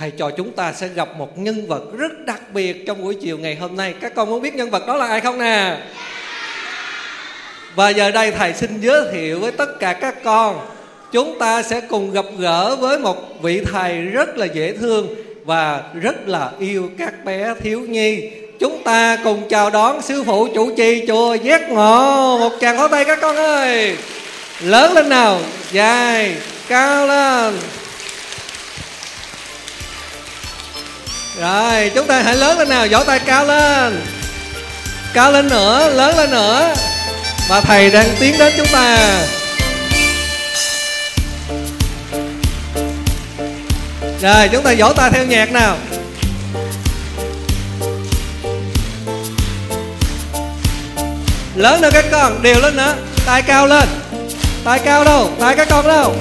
thầy trò chúng ta sẽ gặp một nhân vật rất đặc biệt trong buổi chiều ngày hôm nay. Các con muốn biết nhân vật đó là ai không nè? Và giờ đây thầy xin giới thiệu với tất cả các con. Chúng ta sẽ cùng gặp gỡ với một vị thầy rất là dễ thương và rất là yêu các bé thiếu nhi. Chúng ta cùng chào đón sư phụ chủ trì chùa giác ngộ. Một tràng pháo tay các con ơi. Lớn lên nào. Dài, cao lên. Rồi, chúng ta hãy lớn lên nào vỗ tay cao lên. Cao lên nữa, lớn lên nữa. Và thầy đang tiến đến chúng ta. Rồi, chúng ta vỗ tay theo nhạc nào. Lớn nữa các con, đều lên nữa. Tay cao lên. Tay cao đâu? Tay các con đâu?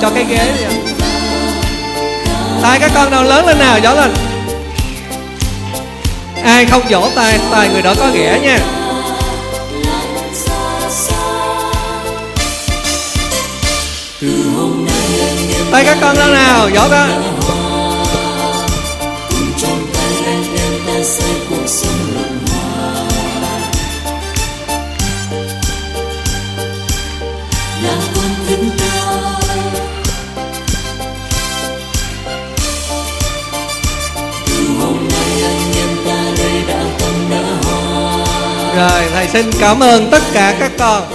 Cho cái ghế đi tay các con nào lớn lên nào, gió lên. Ai không vỗ tay tay người đó có ghẻ nha. Tay các con lên nào vỗ con. Xin cảm ơn tất cả các con.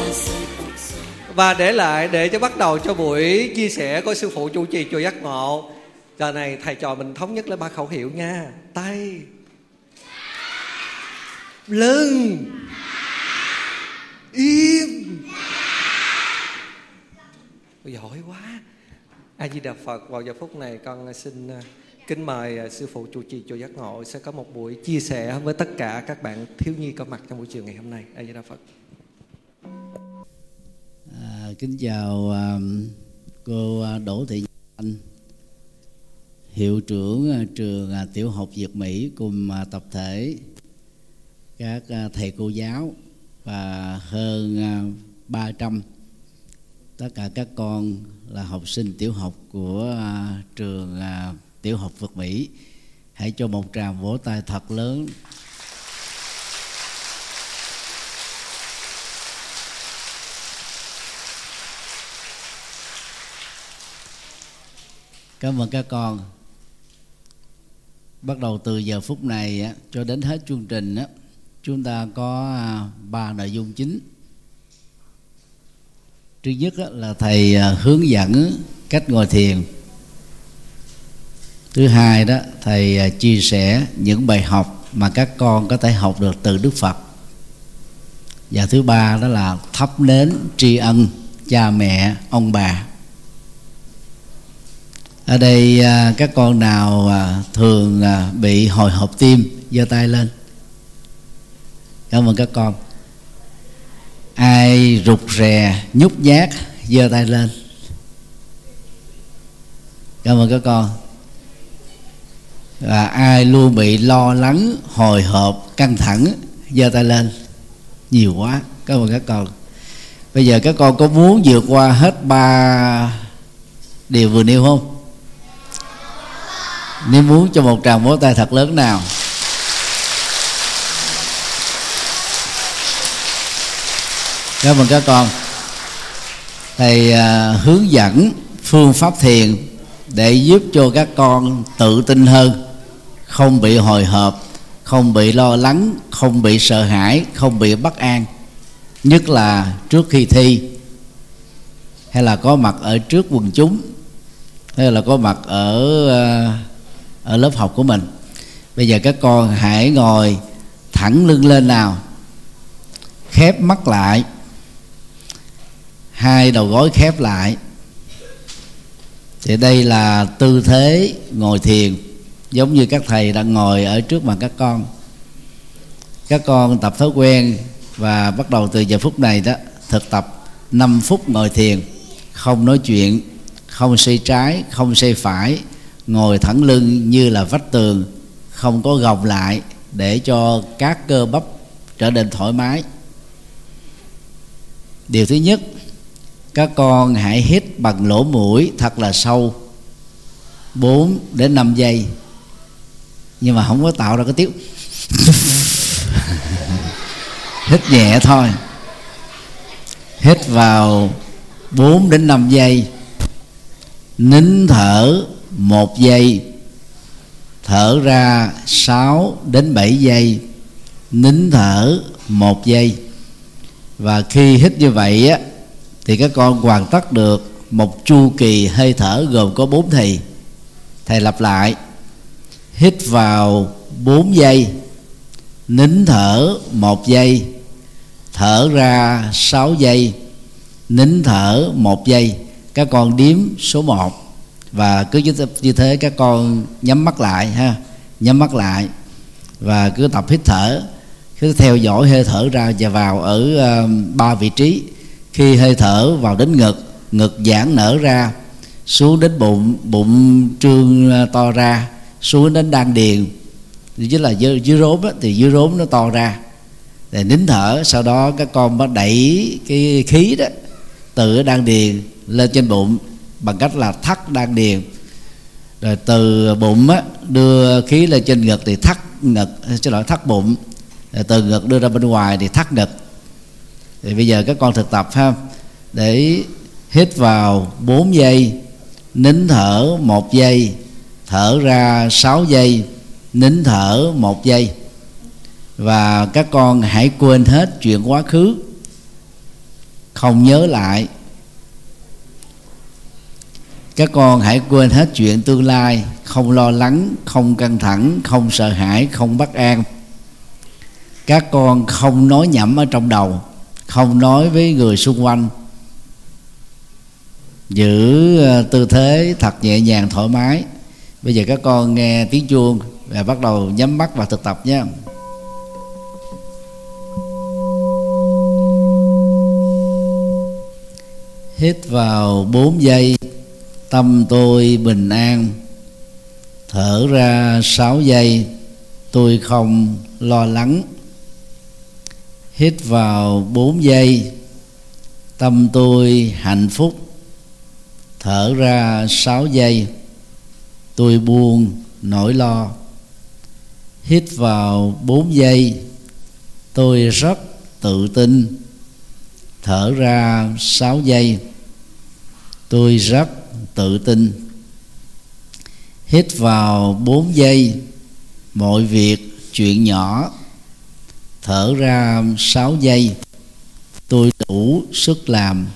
Và để lại, để cho bắt đầu cho buổi chia sẻ của sư phụ chủ trì chùa giác ngộ. Giờ này thầy trò mình thống nhất lên ba khẩu hiệu nha. Tay. Lưng. Im. Giỏi quá. A di đà phật, vào giờ phút này con xin à, Kính mời à, sư phụ chủ trì chùa Giác Ngộ sẽ có một buổi chia sẻ với tất cả các bạn thiếu nhi có mặt trong buổi chiều ngày hôm nay. A Di Đà Phật. À, kính chào à, cô à, Đỗ Thị Anh, hiệu trưởng à, trường tiểu học Việt Mỹ cùng tập thể các thầy cô giáo và hơn 300 tất cả các con là học sinh tiểu học của trường tiểu học Phật Mỹ. Hãy cho một tràng vỗ tay thật lớn. Cảm ơn các con. Bắt đầu từ giờ phút này cho đến hết chương trình chúng ta có à, ba nội dung chính. Thứ nhất là thầy à, hướng dẫn cách ngồi thiền thứ hai đó, thầy à, chia sẻ những bài học mà các con có thể học được từ đức phật. Và thứ ba đó là thắp nến tri ân cha mẹ, ông bà. Ở đây à, các con nào à, thường bị hồi hộp tim, giơ tay lên. Cảm ơn các con. Ai rụt rè, nhút nhát, giơ tay lên. Cảm ơn các con và ai luôn bị lo lắng hồi hộp căng thẳng giơ tay lên. Nhiều quá cảm ơn các con. Bây giờ các con có muốn vượt qua hết ba điều vừa nêu không? Nếu muốn cho một tràng vỗ tay thật lớn nào? Cảm ơn các con. Thầy à, hướng dẫn phương pháp thiền để giúp cho các con tự tin hơn không bị hồi hộp, không bị lo lắng, không bị sợ hãi, không bị bất an. Nhất là trước khi thi. Hay là có mặt ở trước quần chúng, hay là có mặt ở ờ, ở lớp học của mình. Bây giờ các con hãy ngồi thẳng lưng lên nào, khép mắt lại. Hai đầu gối khép lại. Thì đây là tư thế ngồi thiền giống như các thầy đang ngồi ở trước mặt các con. Các con tập thói quen và bắt đầu từ giờ phút này đó, thực tập 5 phút ngồi thiền. Không nói chuyện, không xây trái, không xây phải. Ngồi thẳng lưng như là vách tường, không có gồng lại để cho các cơ bắp trở nên thoải mái. Điều thứ nhất, các con hãy hít bằng lỗ mũi thật là sâu 4 đến 5 giây nhưng mà không có tạo ra cái tiếng hít nhẹ thôi. Hít vào 4 đến 5 giây. Nín thở một giây. Thở ra 6 đến 7 giây. Nín thở một giây. Và khi hít như vậy á, thì các con hoàn tất được một chu kỳ hơi thở gồm có bốn thì thầy lặp lại hít vào 4 giây, nín thở một giây, thở ra 6 giây, nín thở một giây. Các con điếm số 1 và cứ như thế các con nhắm mắt lại ha, nhắm mắt lại và cứ tập hít thở. Cứ theo dõi hơi thở ra và vào ở um, ba vị trí. Khi hơi thở vào đến ngực ngực giãn nở ra, xuống đến bụng bụng trương uh, to ra xuống đến đan điền. Chứ là dưới, dưới rốn á, thì dưới rốn nó to ra. Để nín thở sau đó các con bắt đẩy cái khí đó từ đan điền lên trên bụng bằng cách là thắt đan điền. Rồi từ bụng á, đưa khí lên trên ngực thì thắt ngực xin lỗi thắt bụng. Rồi từ ngực đưa ra bên ngoài thì thắt ngực. Thì bây giờ các con thực tập ha. Để hít vào 4 giây nín thở một giây thở ra 6 giây, nín thở một giây. Và các con hãy quên hết chuyện quá khứ. Không nhớ lại. Các con hãy quên hết chuyện tương lai. Không lo lắng, không căng thẳng, không sợ hãi, không bất an. Các con không nói nhẩm ở trong đầu, không nói với người xung quanh. Giữ ờ, tư thế thật nhẹ nhàng, thoải mái bây giờ các con nghe tiếng chuông và bắt đầu nhắm mắt và thực tập nhé. Hít vào 4 giây, tâm tôi bình an. Thở ra 6 giây, tôi không lo lắng. Hít vào 4 giây, tâm tôi hạnh phúc. Thở ra 6 giây tôi buồn, nỗi lo. Hít vào 4 giây, tôi rất tự tin. Thở ra 6 giây, tôi rất tự tin. Hít vào 4 giây, mọi việc, chuyện nhỏ. Thở ra 6 giây, tôi đủ sức làm.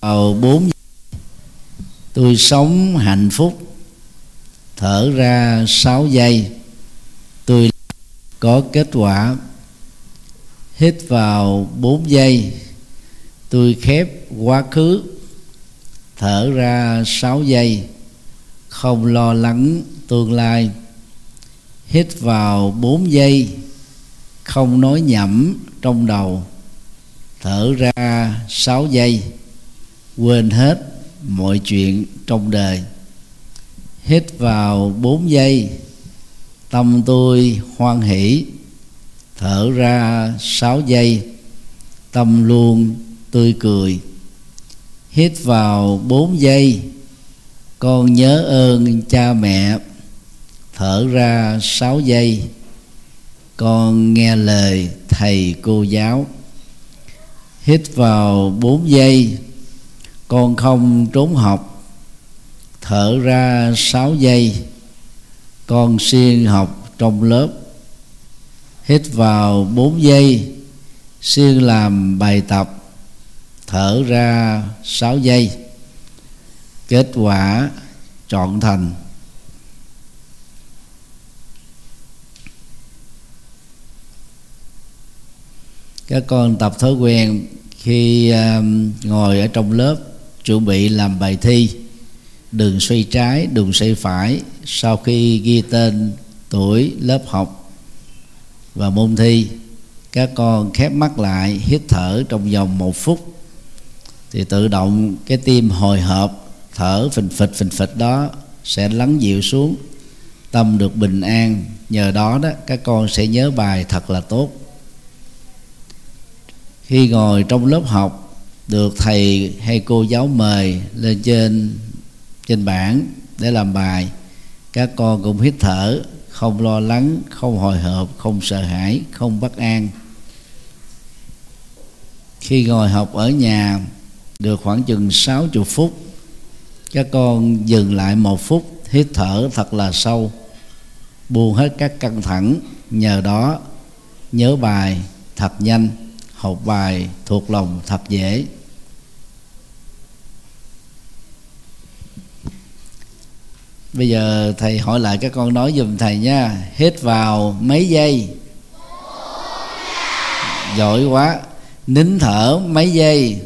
Vào 4 giây tôi sống hạnh phúc. Thở ra 6 giây, tôi có kết quả. Hít vào 4 giây, tôi khép quá khứ. Thở ra 6 giây, không lo lắng tương lai. Hít vào 4 giây, không nói nhẩm trong đầu. Thở ra 6 giây, quên hết mọi chuyện trong đời. Hít vào 4 giây, tâm tôi hoan hỷ. Thở ra 6 giây, tâm luôn tươi cười. Hít vào 4 giây, con nhớ ơn cha mẹ. Thở ra 6 giây, con nghe lời thầy cô giáo. Hít vào 4 giây con không trốn học thở ra 6 giây. Con siêng học trong lớp. Hít vào 4 giây siêng làm bài tập. Thở ra 6 giây. Kết quả trọn thành. Các con tập thói quen khi um, ngồi ở trong lớp chuẩn bị làm bài thi. Đường xoay trái, đường xoay phải, sau khi ghi tên tuổi lớp học và môn thi, các con khép mắt lại, hít thở trong vòng một phút. Thì tự động cái tim hồi hộp, thở phình phịch phình phịch đó sẽ lắng dịu xuống, tâm được bình an. Nhờ đó đó, các con sẽ nhớ bài thật là tốt. Khi ngồi trong lớp học được thầy hay cô giáo mời lên trên trên bảng để làm bài. Các con cũng hít thở, không lo lắng, không hồi hộp, không sợ hãi, không bất an. Khi ngồi học ở nhà, được khoảng chừng 60 phút, các con dừng lại một phút, hít thở thật là sâu, buông hết các căng thẳng. Nhờ đó, nhớ bài thật nhanh, học bài thuộc lòng thật dễ. Bây giờ thầy hỏi lại các con nói dùm thầy nha. Hít vào mấy giây? Giỏi quá. Nín thở mấy giây?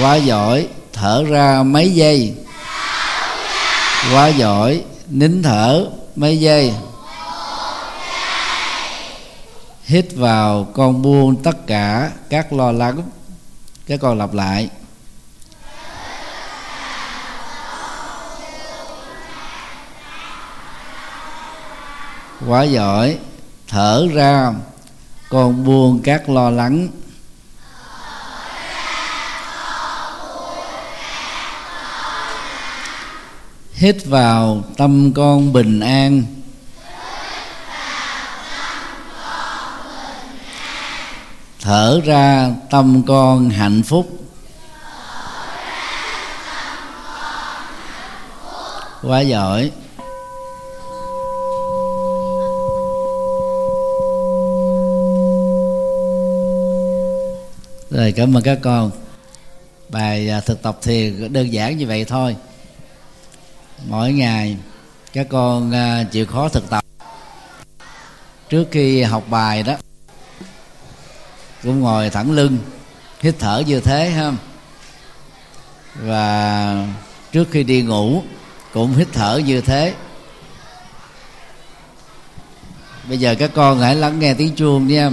Quá giỏi. Thở ra mấy giây? Quá giỏi. Nín thở mấy giây? Hít vào con buông tất cả các lo lắng. Các con lặp lại. Quá giỏi. Thở ra. Con buông các lo lắng. Hít vào tâm con bình an. Thở ra tâm con hạnh phúc. Quá giỏi. Rồi, cảm ơn các con. Bài à, thực tập thiền đơn giản như vậy thôi. Mỗi ngày, các con à, chịu khó thực tập. Trước khi học bài đó, cũng ngồi thẳng lưng, hít thở như thế, ha. Và trước khi đi ngủ, cũng hít thở như thế. Bây giờ các con hãy lắng nghe tiếng chuông nha.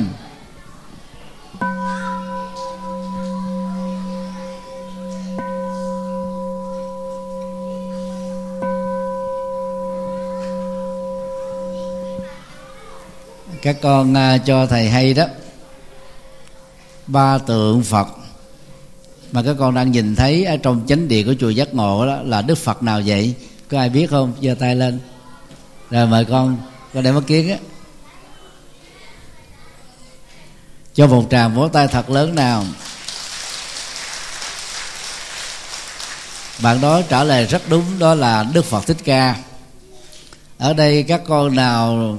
Các con uh, cho thầy hay đó. Ba tượng phật mà các con đang nhìn thấy ở trong chánh điện của chùa giác ngộ đó là đức phật nào vậy? Có ai biết không? Giơ tay lên. Rồi mời con con để mất kiến á. Cho một tràng vỗ tay thật lớn nào. Bạn đó trả lời rất đúng đó là đức phật thích ca. Ở đây các con nào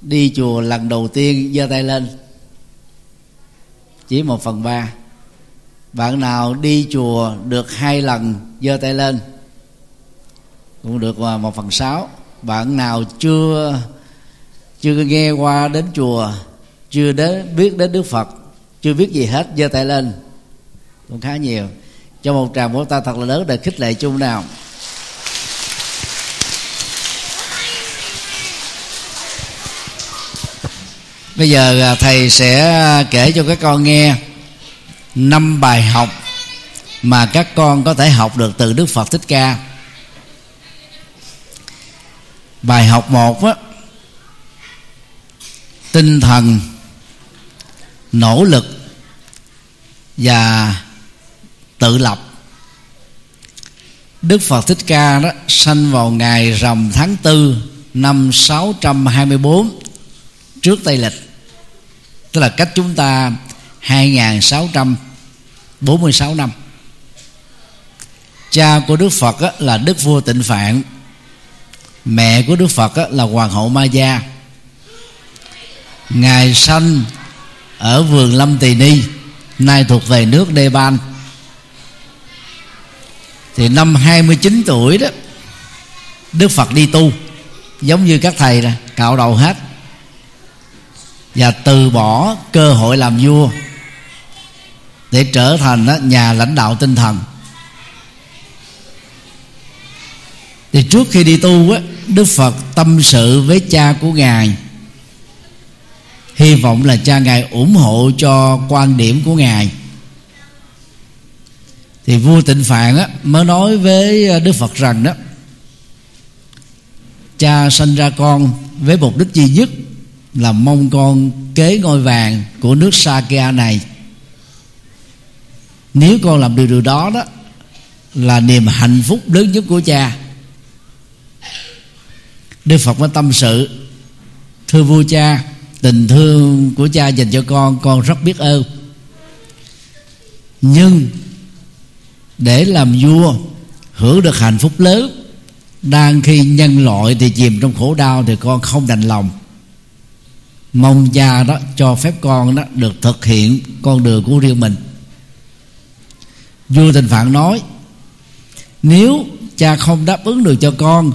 đi chùa lần đầu tiên giơ tay lên. Chỉ một phần ba. Bạn nào đi chùa được hai lần, giơ tay lên. Cũng được một phần sáu. Bạn nào chưa chưa nghe qua đến chùa, chưa đến, biết đến đức phật, chưa biết gì hết, giơ tay lên. Cũng khá nhiều. Cho một tràng vỗ tay thật là lớn để khích lệ chung nào. Bây giờ à, thầy sẽ à, kể cho các con nghe năm bài học mà các con có thể học được từ đức phật thích ca. Bài học một á, tinh thần, nỗ lực và tự lập. Đức Phật Thích Ca đó sanh vào ngày rằm tháng tư năm 624 trước Tây lịch tức là cách chúng ta 2646 năm. Cha của Đức Phật là Đức vua Tịnh Phạn. Mẹ của Đức Phật là Hoàng hậu Ma Gia. Ngài sanh ở vườn Lâm Tỳ Ni, nay thuộc về nước Nepal thì năm 29 tuổi đó, Đức Phật đi tu, giống như các thầy nè, cạo đầu hết và từ bỏ cơ hội làm vua để trở thành nhà lãnh đạo tinh thần. Thì trước khi đi tu á, đức phật tâm sự với cha của ngài. Hy vọng là cha ngài ủng hộ cho quan điểm của ngài. Thì vua tịnh phạn á, mới nói với ờ, đức phật rằng đó cha sanh ra con với mục đích duy nhất là mong con kế ngôi vàng của nước Sakya này. Nếu con làm được điều đó đó, là niềm hạnh phúc lớn nhất của cha. Đức Phật mới tâm sự, Thưa vua cha, Tình thương của cha dành cho con Con rất biết ơn. Nhưng Để làm vua, Hưởng được hạnh phúc lớn, Đang khi nhân loại thì chìm trong khổ đau Thì con không đành lòng. Mong cha đó cho phép con đó Được thực hiện con đường của riêng mình. Vua Tình Phạn nói, Nếu cha không đáp ứng được cho con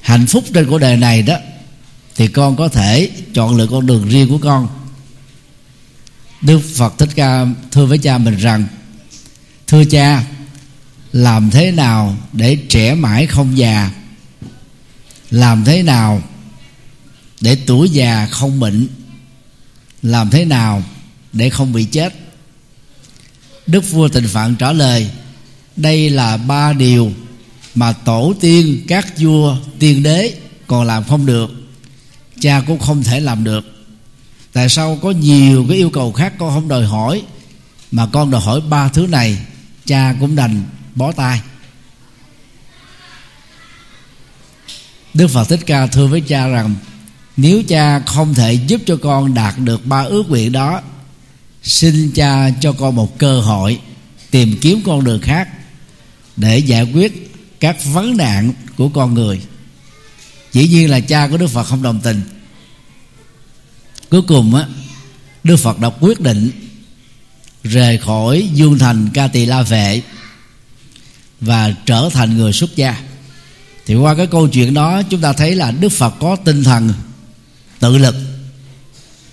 hạnh phúc trên cuộc đời này đó, thì con có thể chọn lựa con đường riêng của con. Đức phật thích ca thưa với cha mình rằng, thưa cha, làm thế nào để trẻ mãi không già? Làm thế nào để tuổi già không bệnh, làm thế nào để không bị chết? Đức vua tịnh phạn trả lời, đây là ba điều mà tổ tiên các vua, tiên đế còn làm không được, cha cũng không thể làm được. Tại sao có nhiều cái yêu cầu khác con không đòi hỏi, mà con đòi hỏi ba thứ này, cha cũng đành bó tay. Đức phật thích ca thưa với cha rằng nếu cha không thể giúp cho con đạt được ba ước nguyện đó, xin cha cho con một cơ hội tìm kiếm con đường khác để giải quyết các vấn nạn của con người. Chỉ nhiên là cha của đức phật không đồng tình. Cuối cùng á, đức phật đã quyết định rời khỏi dương thành ca tỳ la vệ và trở thành người xuất gia. Thì qua cái câu chuyện đó, chúng ta thấy là đức phật có tinh thần tự lực.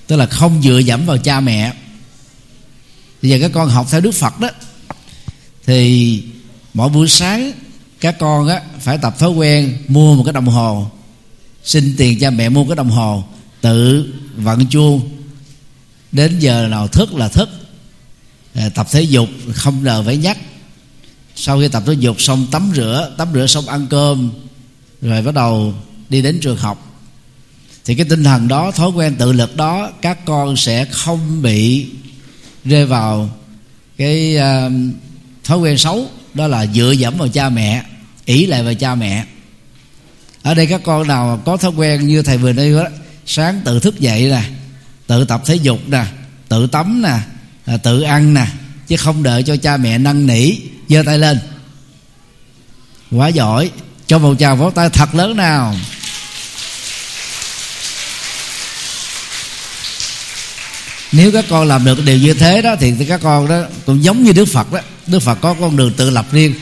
Tức là không dựa dẫm vào cha mẹ. Bây giờ các con học theo đức phật đó thì mỗi buổi sáng các con á phải tập thói quen mua một cái đồng hồ xin tiền cha mẹ mua cái đồng hồ tự vận chuông. Đến giờ nào thức là thức. À, tập thể dục không ngờ phải nhắc. Sau khi tập thể dục xong tắm rửa tắm rửa xong ăn cơm rồi bắt đầu đi đến trường học thì cái tinh thần đó thói quen tự lực đó các con sẽ không bị rơi vào cái uh, thói quen xấu. Đó là dựa dẫm vào cha mẹ ỷ lại vào cha mẹ. Ở đây các con nào có thói quen như thầy vừa nêu đó sáng tự thức dậy nè tự tập thể dục nè tự tắm nè à, tự ăn nè chứ không đợi cho cha mẹ năn nỉ giơ tay lên. Quá giỏi. Cho một chào vỗ tay thật lớn nào. Nếu các con làm được điều như thế đó thì các con đó cũng giống như đức phật đó đức phật có con đường tự lập riêng.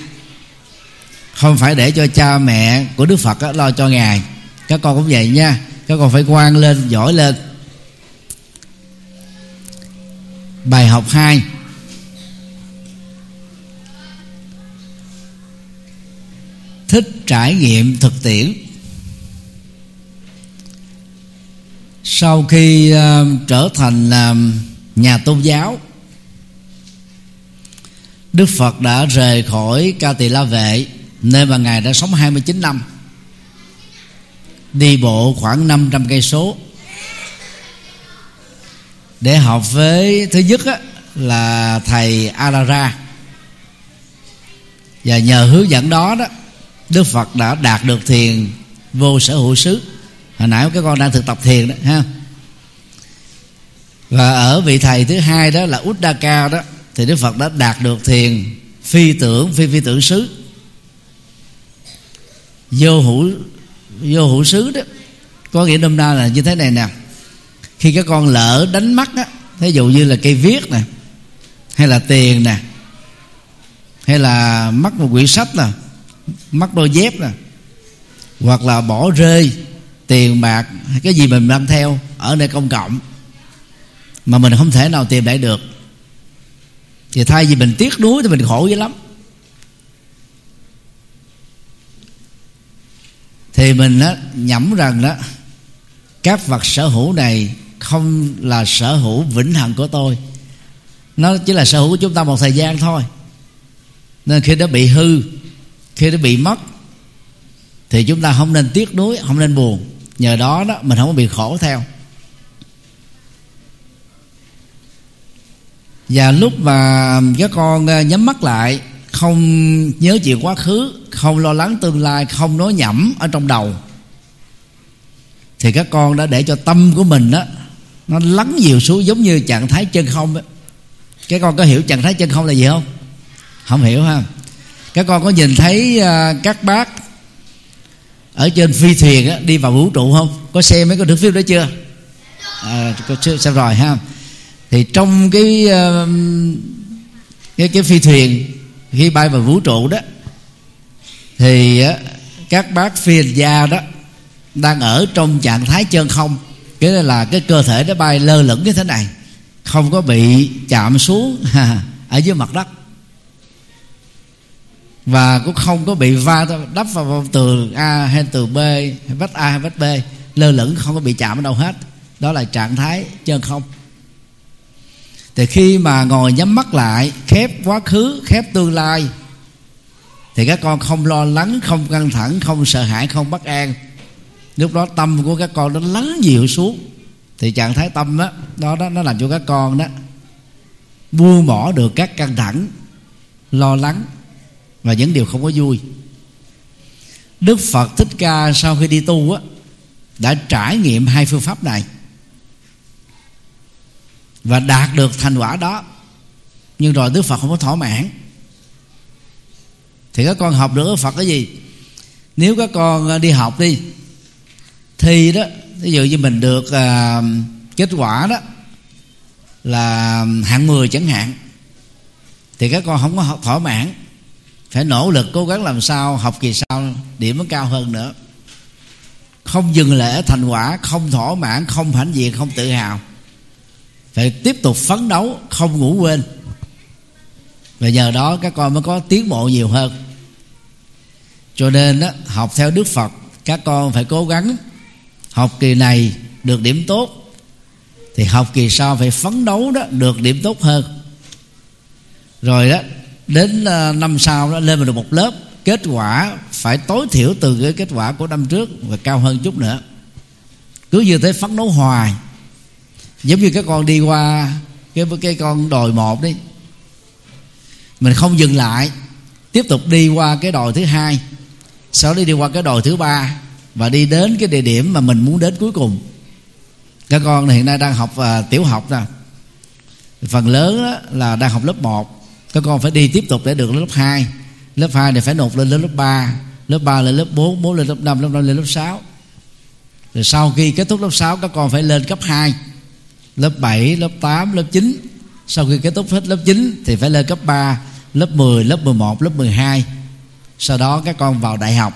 Không phải để cho cha mẹ của đức phật đó, lo cho ngài. Các con cũng vậy nha. Các con phải quan lên giỏi lên. Bài học 2 thích trải nghiệm thực tiễn. Sau khi uh, trở thành uh, nhà tôn giáo Đức Phật đã rời khỏi ca tỳ la vệ nơi mà ngài đã sống 29 năm. Đi bộ khoảng 500 cây số. Để học với thứ nhất á, là thầy Alara và nhờ hướng dẫn đó đó Đức Phật đã đạt được thiền vô sở hữu xứ hồi nãy các con đang thực tập thiền đó, ha? Và ở vị thầy thứ hai đó là Uddaka đó, thì Đức Phật đã đạt được thiền phi tưởng, phi phi tưởng xứ. Vô hữu vô hữu xứ đó. Có nghĩa nôm na là như thế này nè. Khi các con lỡ đánh mắt á thí dụ như là cây viết nè, hay là tiền nè, hay là mất một quyển sách nè mất đôi dép nè, hoặc là bỏ rơi tiền bạc hay cái gì mình mang theo ở nơi công cộng mà mình không thể nào tìm lại được. Thì thay vì mình tiếc nuối thì mình khổ dữ lắm. Thì mình á, nhẩm rằng đó các vật sở hữu này không là sở hữu vĩnh hằng của tôi. Nó chỉ là sở hữu của chúng ta một thời gian thôi. Nên khi nó bị hư khi nó bị mất thì chúng ta không nên tiếc nuối không nên buồn nhờ đó đó, mình không có bị khổ theo. Và lúc mà các con à, nhắm mắt lại, không nhớ chuyện quá khứ, không lo lắng tương lai, không nói nhẩm ở trong đầu, thì các con đã để cho tâm của mình đó nó lắng nhiều xuống giống như trạng thái chân không đó. các con có hiểu trạng thái chân không là gì không? Không hiểu ha. Các con có nhìn thấy à, các bác ở trên phi thuyền á, đi vào vũ trụ không? Có xem mấy cái thước phim đó chưa? À, có xem rồi ha? Thì trong cái uh, cái cái phi thuyền khi bay vào vũ trụ đó thì uh, các bác phi hành gia đó đang ở trong trạng thái chân không. Cái là cái cơ thể nó bay lơ lửng như thế này không có bị chạm xuống ở dưới mặt đất và cũng không có bị va đắp vào tường A hay tường B hay vách A hay vách B. Lơ lửng không có bị chạm ở đâu hết. Đó là trạng thái chân không. Thì khi mà ngồi nhắm mắt lại khép quá khứ khép tương lai thì các con không lo lắng không căng thẳng không sợ hãi không bất an. Lúc đó tâm của các con nó lắng dịu xuống. Thì trạng thái tâm đó, đó đó nó làm cho các con đó buông bỏ được các căng thẳng lo lắng và những điều không có vui. Đức phật thích ca sau khi đi tu á đã trải nghiệm hai phương pháp này. Và đạt được thành quả đó. Nhưng rồi đức phật không có thỏa mãn. Thì các con học được phật cái gì? Nếu các con à, đi học đi thì đó ví dụ như mình được à, kết quả đó là hạng 10 chẳng hạn thì các con không có thỏa mãn phải nỗ lực cố gắng làm sao học kỳ sau điểm nó cao hơn nữa. Không dừng lại ở thành quả không thỏa mãn không hãnh diện không tự hào. Phải tiếp tục phấn đấu không ngủ quên. Và nhờ đó các con mới có tiến bộ nhiều hơn. Cho nên đó, học theo đức phật các con phải cố gắng học kỳ này được điểm tốt. Thì học kỳ sau phải phấn đấu đó được điểm tốt hơn. Rồi đó đến ờ, năm sau đó lên được một lớp kết quả phải tối thiểu từ cái kết quả của năm trước và cao hơn chút nữa. Cứ như thế phấn đấu hoài. Giống như các con đi qua cái cái con đồi một đi. Mình không dừng lại tiếp tục đi qua cái đồi thứ hai. Sau đó đi qua cái đồi thứ ba và đi đến cái địa điểm mà mình muốn đến cuối cùng. Các con hiện nay đang học uh, tiểu học nè. Phần lớn đó là đang học lớp 1 các con phải đi tiếp tục để được lớp 2 lớp 2 thì phải nộp lên lớp 3 lớp 3 lên lớp 4 4 lên lớp 5 lớp 5 lên lớp 6 rồi sau khi kết thúc lớp 6 các con phải lên cấp 2 lớp 7 lớp 8 lớp 9 sau khi kết thúc hết lớp 9 thì phải lên cấp 3 lớp 10 lớp 11 lớp 12 sau đó các con vào đại học.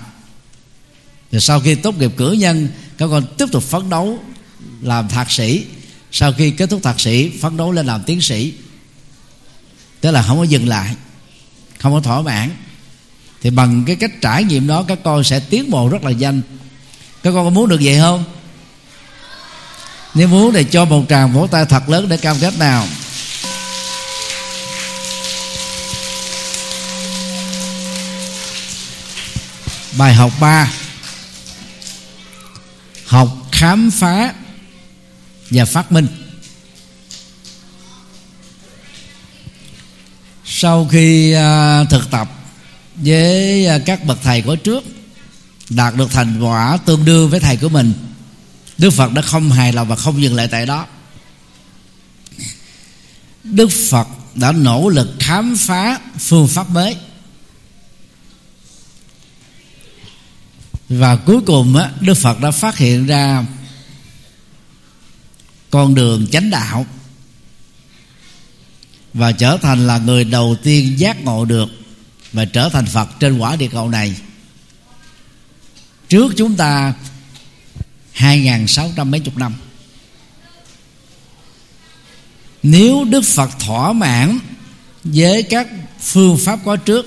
Rồi sau khi tốt nghiệp cử nhân, các con tiếp tục phấn đấu làm thạc sĩ. Sau khi kết thúc thạc sĩ, phấn đấu lên làm tiến sĩ tức là không có dừng lại, không có thỏa mãn. Thì bằng cái cách trải nghiệm đó, các con sẽ tiến bộ rất là nhanh. Các con có muốn được vậy không? Nếu muốn thì cho một tràng vỗ tay thật lớn để cam kết nào. Bài học 3 học khám phá và phát minh. Sau khi à, thực tập với à, các bậc thầy của trước, đạt được thành quả tương đương với thầy của mình, đức phật đã không hài lòng và không dừng lại tại đó. Đức phật đã nỗ lực khám phá phương pháp mới. Và cuối cùng đức phật đã phát hiện ra con đường chánh đạo và trở thành là người đầu tiên giác ngộ được và trở thành phật trên quả địa cầu này. Trước chúng ta hai nghìn sáu trăm mấy chục năm, nếu đức phật thỏa mãn với các phương pháp có trước,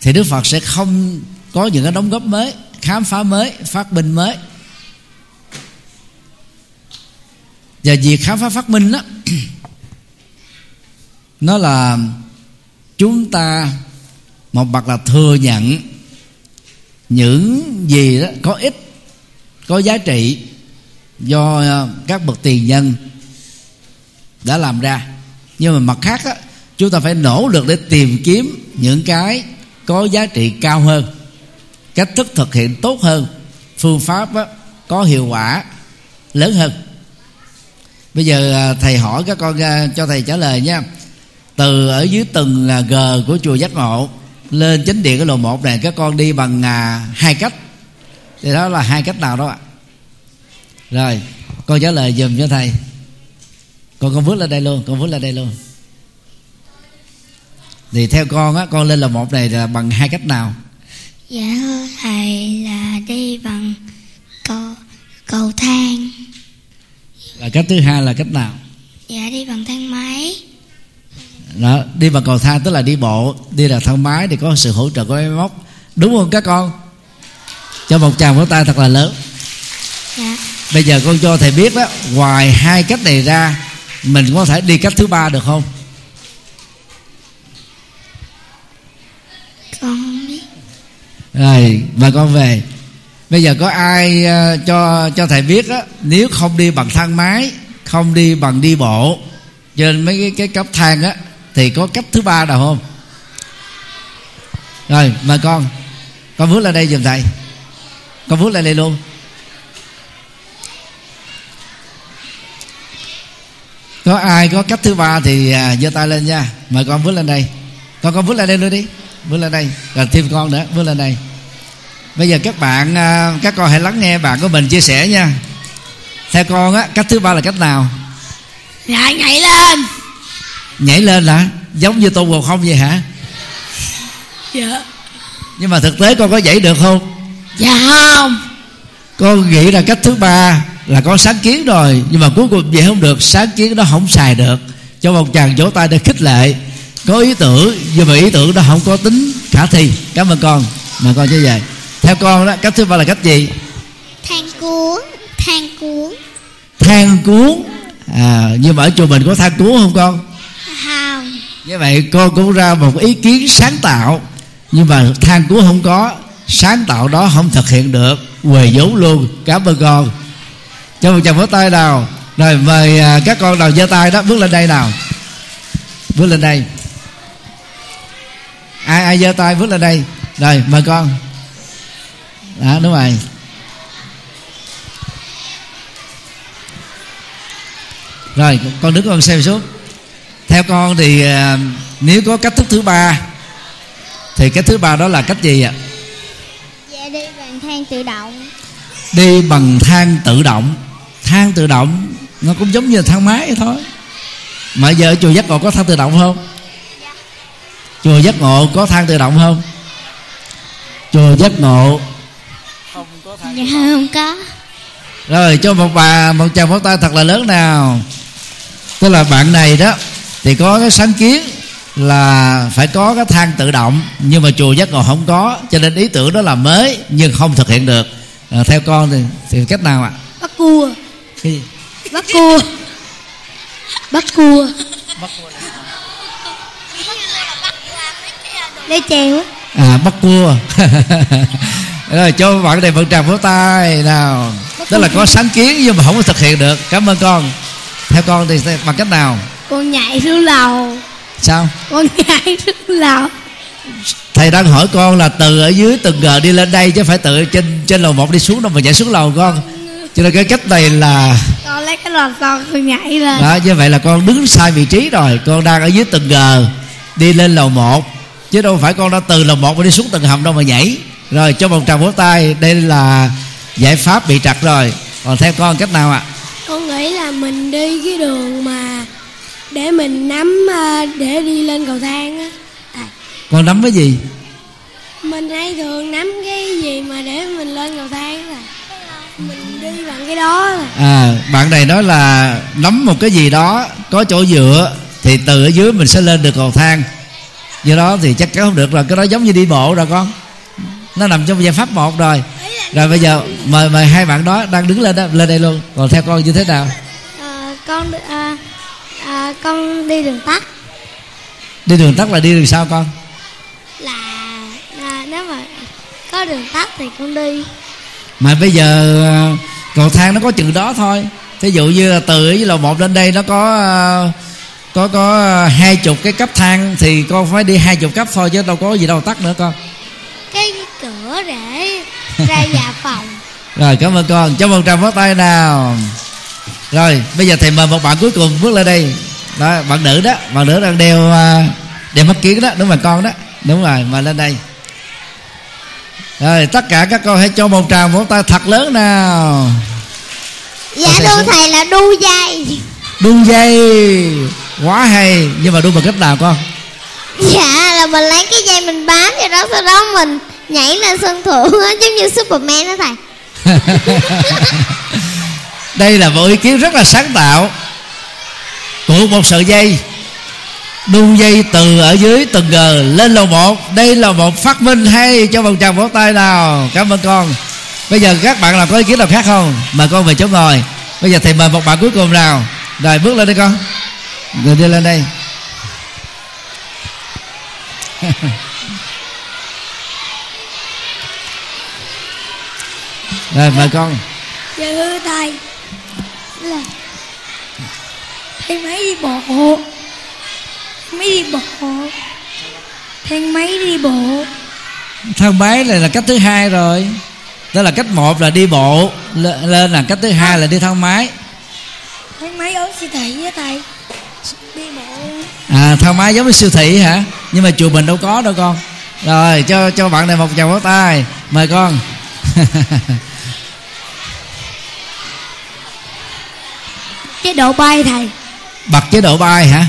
thì đức phật sẽ không có những cái đóng góp mới, khám phá mới, phát minh mới. Và việc khám phá phát minh đó nó là chúng ta một mặt là thừa nhận những gì đó có ích có giá trị do ờ, các bậc tiền nhân đã làm ra. Nhưng mà mặt khác á, chúng ta phải nỗ lực để tìm kiếm những cái có giá trị cao hơn cách thức thực hiện tốt hơn phương pháp á, có hiệu quả lớn hơn bây giờ à, thầy hỏi các con à, cho thầy trả lời nha. Từ ở dưới tầng là g của chùa giác ngộ, lên chính điện cái lầu một này, các con đi bằng à, hai cách. Thì đó là hai cách nào đó ạ? Rồi, con trả lời dùm cho thầy. Con con vứt lên đây luôn, con vứt lên đây luôn. Thì theo con á, con lên lầu một này là bằng hai cách nào? Dạ thầy là đi bằng cầu cầu thang là cách thứ hai là cách nào? Dạ đi bằng thang máy. Đó đi bằng cầu thang tức là đi bộ đi là thang máy thì có sự hỗ trợ của máy móc. Đúng không các con? Cho một chàng vỗ tay thật là lớn. Dạ. Bây giờ con cho thầy biết đó ngoài hai cách này ra mình có thể đi cách thứ ba được không? Con không biết. Rồi và con về bây giờ có ai ờ, cho cho thầy biết á nếu không đi bằng thang máy không đi bằng đi bộ trên mấy cái, cái cấp thang á thì có cách thứ ba nào không? Rồi mời con. Con bước lên đây giùm thầy. Con bước lên đây luôn. Có ai có cách thứ ba thì à, giơ tay lên nha. Mời con bước lên đây. Con con bước lên đây luôn đi. Bước lên đây. Rồi thêm con nữa bước lên đây bây giờ các bạn à, các con hãy lắng nghe bạn của mình chia sẻ nha. Theo con á cách thứ ba là cách nào? Dạ nhảy lên. Nhảy lên là giống như tôn ngộ không vậy hả? Dạ. Nhưng mà thực tế con có nhảy được không? Dạ không. Con nghĩ là cách thứ ba là có sáng kiến rồi. Nhưng mà cuối cùng vậy không được. Sáng kiến đó không xài được. Cho một chàng vỗ tay để khích lệ. Có ý tưởng nhưng mà ý tưởng đó không có tính khả thi. Cảm ơn con. Mà con như vậy theo con đó cách thứ ba là cách gì? Thang cuốn thang cuốn. Than cuốn. À nhưng mà ở chùa mình có than cuốn không con? Không. Như vậy con cũng ra một ý kiến sáng tạo. Nhưng mà than cuốn không có sáng tạo đó không thực hiện được. Quề vốn luôn. Cảm ơn con. Cho một chàng vỗ tay nào. Rồi mời à, các con nào giơ tay đó. Bước lên đây nào. Bước lên đây. Ai ai giơ tay bước lên đây. Rồi mời con đó đúng rồi. Rồi con đứng con xem xuống. Theo con thì à, nếu có cách thức thứ ba thì cách thứ ba đó là cách gì ạ? Dạ đi bằng thang tự động. Đi bằng thang tự động. Thang tự động nó cũng giống như thang máy thôi. Mà giờ ở chùa giác ngộ có thang tự động không? Chùa giác ngộ có thang tự động không? Chùa giác ngộ dạ không có. Rồi cho một bà một chàng pháo tay thật là lớn nào. Tức là bạn này đó thì có cái sáng kiến là phải có cái thang tự động nhưng mà chùa giác ngộ không có cho nên ý tưởng đó là mới nhưng không thực hiện được. À, theo con thì, thì cách nào ạ? Bắt cua. Cái gì? Bắt cua. Bắt cua. Lấy chèo à bắt cua rồi cho bạn này một tràng vỗ tay nào. Đó là có sáng kiến nhưng mà không có thực hiện được. Cảm ơn con. Theo con thì bằng cách nào? Con nhảy xuống lầu. Sao? Con nhảy xuống lầu. Thầy đang hỏi con là từ ở dưới từng g đi lên đây chứ phải từ trên trên lầu một đi xuống đâu mà nhảy xuống lầu con. Cho nên cái cách này là con lấy cái lò xo con nhảy lên. Đó như vậy là con đứng sai vị trí rồi. Con đang ở dưới từng g đi lên lầu một. Chứ đâu phải con đã từ lầu một mà đi xuống tầng hầm đâu mà nhảy rồi cho một tràng vỗ tay đây là giải pháp bị trật rồi. Còn theo con cách nào ạ? Con nghĩ là mình đi cái đường mà để mình nắm ờ, để đi lên cầu thang á. À, con nắm cái gì? Mình hay thường nắm cái gì mà để mình lên cầu thang là mình đi bằng cái đó là à bạn này nói là nắm một cái gì đó có chỗ dựa thì từ ở dưới mình sẽ lên được cầu thang. Do đó thì chắc chắn không được rồi cái đó giống như đi bộ rồi con nó nằm trong giải pháp một rồi. Rồi bây giờ mời mời hai bạn đó đang đứng lên đó lên đây luôn. Còn theo con như thế nào? Ờ, con à, à, con đi đường tắt đi đường tắt là đi đường sao con? Là, là nếu mà có đường tắt thì con đi. Mà bây giờ à, cầu thang nó có chừng đó thôi. Thí dụ như là từ với lầu một lên đây nó có à, có có hai chục cái cấp thang thì con phải đi hai chục cấp thôi chứ đâu có gì đâu tắt nữa con. Cái cửa để ra nhà phòng. Rồi cảm ơn con. Cho một tràng pháo tay nào. Rồi bây giờ thầy mời một bạn cuối cùng bước lên đây. Đó bạn nữ đó bạn nữ đang đeo à, đeo mắt kiến đó đúng rồi con đó. Đúng rồi mà lên đây. Rồi tất cả các con hãy cho một tràng pháo tay thật lớn nào. Dạ thầy thầy là đu dây. Đu dây. Quá hay. Nhưng mà đu bằng cách nào con? Dạ là mình lấy cái dây mình bám vào đó sau đó mình nhảy lên sân thượng á, giống như superman đó thầy. Đây là một ý kiến rất là sáng tạo của một sợi dây. Đu dây từ ở dưới từng gờ lên lầu một. Đây là một phát minh hay cho vòng tròn vỗ tay nào? Cảm ơn con. Bây giờ các bạn nào có ý kiến nào khác không? Mời con về chỗ ngồi. Bây giờ thầy mời một bạn cuối cùng nào. Rồi bước lên đi con. Người đi lên đây. rồi mời con. Dạ thưa thầy. Là thang máy đi bộ. Máy đi bộ. Thang máy đi bộ. Thang máy này là cách thứ hai rồi. Đó là cách một là đi bộ. Lên là cách thứ hai là đi thang máy. Thang máy ở siêu thị á thầy. Đi bộ. À thang máy giống như siêu thị hả? Nhưng mà chùa mình đâu có đâu con. Rồi cho cho bạn này một chàng pháo tay. Mời con chế độ bay thầy. Bật chế độ bay hả?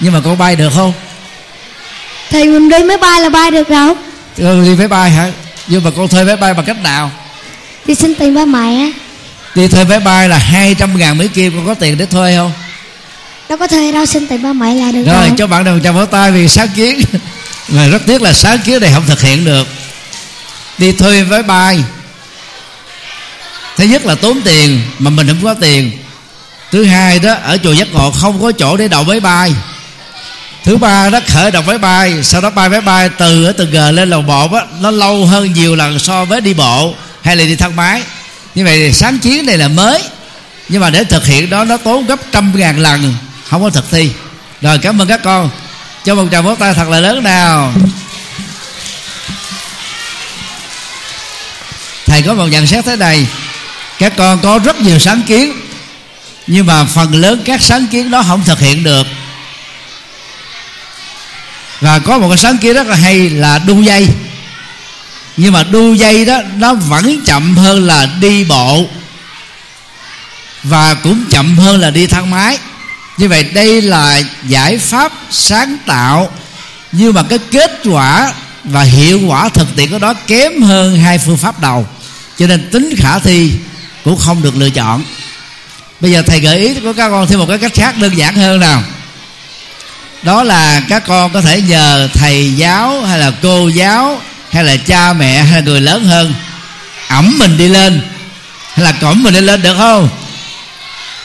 Nhưng mà con bay được không? Thì mình đi máy bay là bay được rồi. Ừ, đi máy bay hả? Nhưng mà con thuê máy bay bằng cách nào? Đi xin tiền ba mẹ. Đi thuê máy bay là 200 ngàn Mỹ Kim con có tiền để thuê không? Đâu có thuê đâu xin tiền ba mẹ là được rồi rồi. cho bạn một chàng pháo tay vì sáng kiến. Mà rất tiếc là sáng kiến này không thực hiện được. Đi thuê máy bay. Thứ nhất là tốn tiền mà mình không có tiền thứ hai đó, ở chùa giác ngộ không có chỗ để đậu máy bay. Thứ ba đó, khởi động máy bay. Sau đó bay máy bay từ ở từ g lên lầu bộ á, nó lâu hơn nhiều lần so với đi bộ hay là đi thang máy. Như vậy thì sáng kiến này là mới, nhưng mà để thực hiện đó, nó tốn gấp trăm ngàn lần, không có thực thi. Rồi, cảm ơn các con. Cho một tràng vỗ tay thật là lớn nào. Thầy có một nhận xét thế này. Các con có rất nhiều sáng kiến nhưng mà phần lớn các sáng kiến đó không thực hiện được. Và có một cái sáng kiến rất là hay là đu dây. Nhưng mà đu dây đó, nó vẫn chậm hơn là đi bộ. Và cũng chậm hơn là đi thang máy. Như vậy đây là giải pháp sáng tạo. Nhưng mà cái kết quả và hiệu quả thực tiễn của đó kém hơn hai phương pháp đầu. Cho nên tính khả thi cũng không được lựa chọn bây giờ thầy gợi ý của các con thêm một cái cách khác đơn giản hơn nào. Đó là các con có thể nhờ thầy giáo hay là cô giáo hay là cha mẹ hay là người lớn hơn ẩm mình đi lên. Hay là cõng mình đi lên được không?